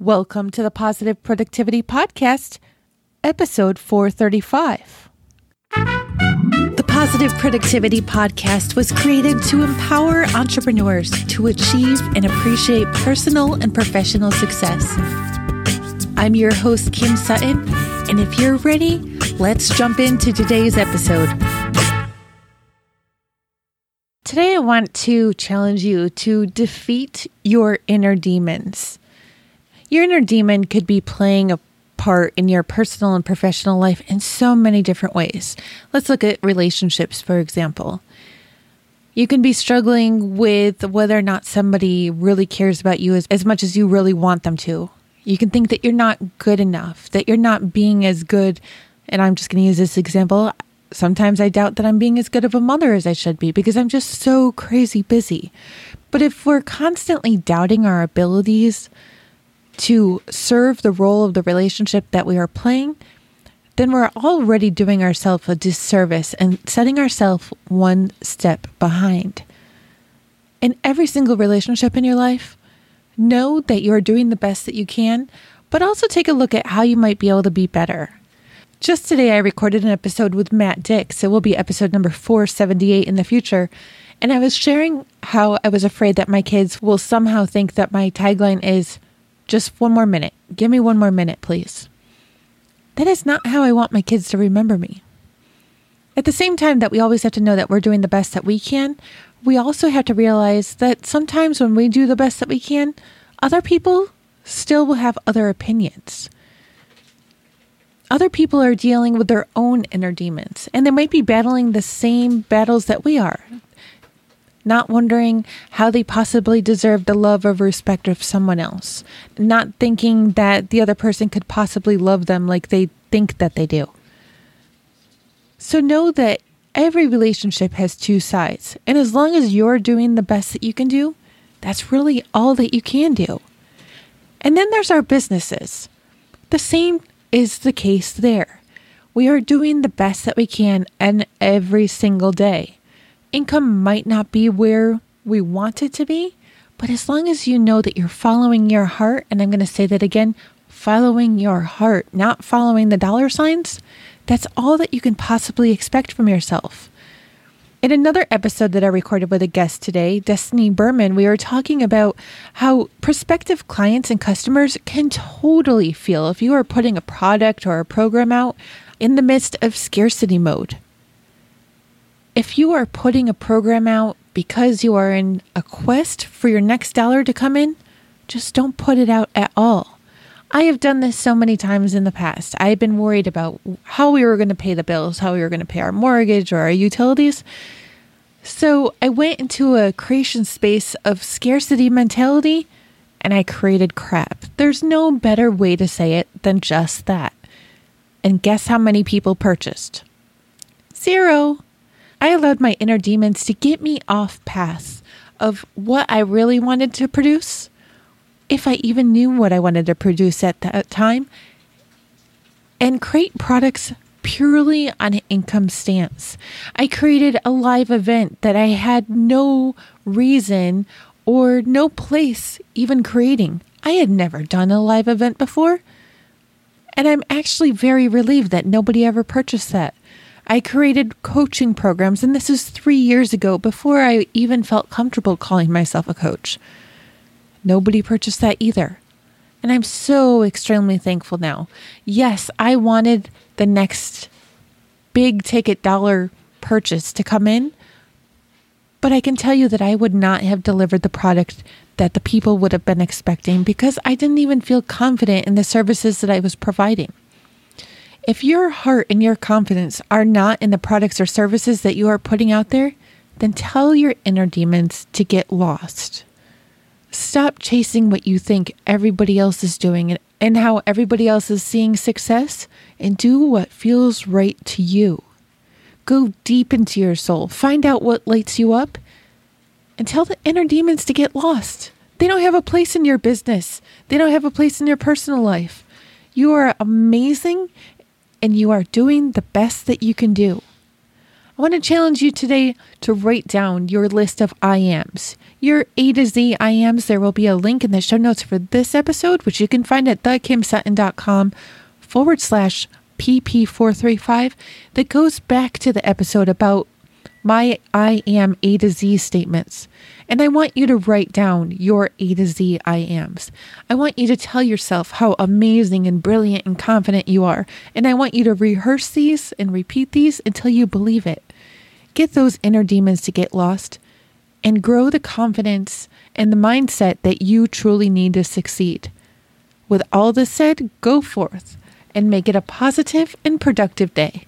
Welcome to the Positive Productivity Podcast, episode 435. The Positive Productivity Podcast was created to empower entrepreneurs to achieve and appreciate personal and professional success. I'm your host, Kim Sutton, and if you're ready, let's jump into today's episode. Today, I want to challenge you to defeat your inner demons. Your inner demon could be playing a part in your personal and professional life in so many different ways. Let's look at relationships, for example. You can be struggling with whether or not somebody really cares about you as, as much as you really want them to. You can think that you're not good enough, that you're not being as good. And I'm just going to use this example. Sometimes I doubt that I'm being as good of a mother as I should be because I'm just so crazy busy. But if we're constantly doubting our abilities, to serve the role of the relationship that we are playing, then we're already doing ourselves a disservice and setting ourselves one step behind. In every single relationship in your life, know that you're doing the best that you can, but also take a look at how you might be able to be better. Just today, I recorded an episode with Matt Dix. It will be episode number 478 in the future. And I was sharing how I was afraid that my kids will somehow think that my tagline is just one more minute. Give me one more minute, please. That is not how I want my kids to remember me. At the same time that we always have to know that we're doing the best that we can, we also have to realize that sometimes when we do the best that we can, other people still will have other opinions. Other people are dealing with their own inner demons, and they might be battling the same battles that we are not wondering how they possibly deserve the love or respect of someone else, not thinking that the other person could possibly love them like they think that they do. So know that every relationship has two sides, and as long as you're doing the best that you can do, that's really all that you can do. And then there's our businesses. The same is the case there. We are doing the best that we can and every single day income might not be where we want it to be, but as long as you know that you're following your heart, and I'm going to say that again following your heart, not following the dollar signs, that's all that you can possibly expect from yourself. In another episode that I recorded with a guest today, Destiny Berman, we were talking about how prospective clients and customers can totally feel if you are putting a product or a program out in the midst of scarcity mode. If you are putting a program out because you are in a quest for your next dollar to come in, just don't put it out at all. I have done this so many times in the past. I have been worried about how we were going to pay the bills, how we were going to pay our mortgage or our utilities. So I went into a creation space of scarcity mentality and I created crap. There's no better way to say it than just that. And guess how many people purchased? Zero. I allowed my inner demons to get me off path of what I really wanted to produce, if I even knew what I wanted to produce at that time, and create products purely on an income stance. I created a live event that I had no reason or no place even creating. I had never done a live event before. And I'm actually very relieved that nobody ever purchased that. I created coaching programs, and this is three years ago before I even felt comfortable calling myself a coach. Nobody purchased that either. And I'm so extremely thankful now. Yes, I wanted the next big ticket dollar purchase to come in, but I can tell you that I would not have delivered the product that the people would have been expecting because I didn't even feel confident in the services that I was providing. If your heart and your confidence are not in the products or services that you are putting out there, then tell your inner demons to get lost. Stop chasing what you think everybody else is doing and how everybody else is seeing success and do what feels right to you. Go deep into your soul, find out what lights you up, and tell the inner demons to get lost. They don't have a place in your business, they don't have a place in your personal life. You are amazing and you are doing the best that you can do. I want to challenge you today to write down your list of I ams, your A to Z I ams. There will be a link in the show notes for this episode, which you can find at thekimsutton.com forward slash PP435 that goes back to the episode about my I am A to Z statements. And I want you to write down your A to Z I ams. I want you to tell yourself how amazing and brilliant and confident you are. And I want you to rehearse these and repeat these until you believe it. Get those inner demons to get lost and grow the confidence and the mindset that you truly need to succeed. With all this said, go forth and make it a positive and productive day.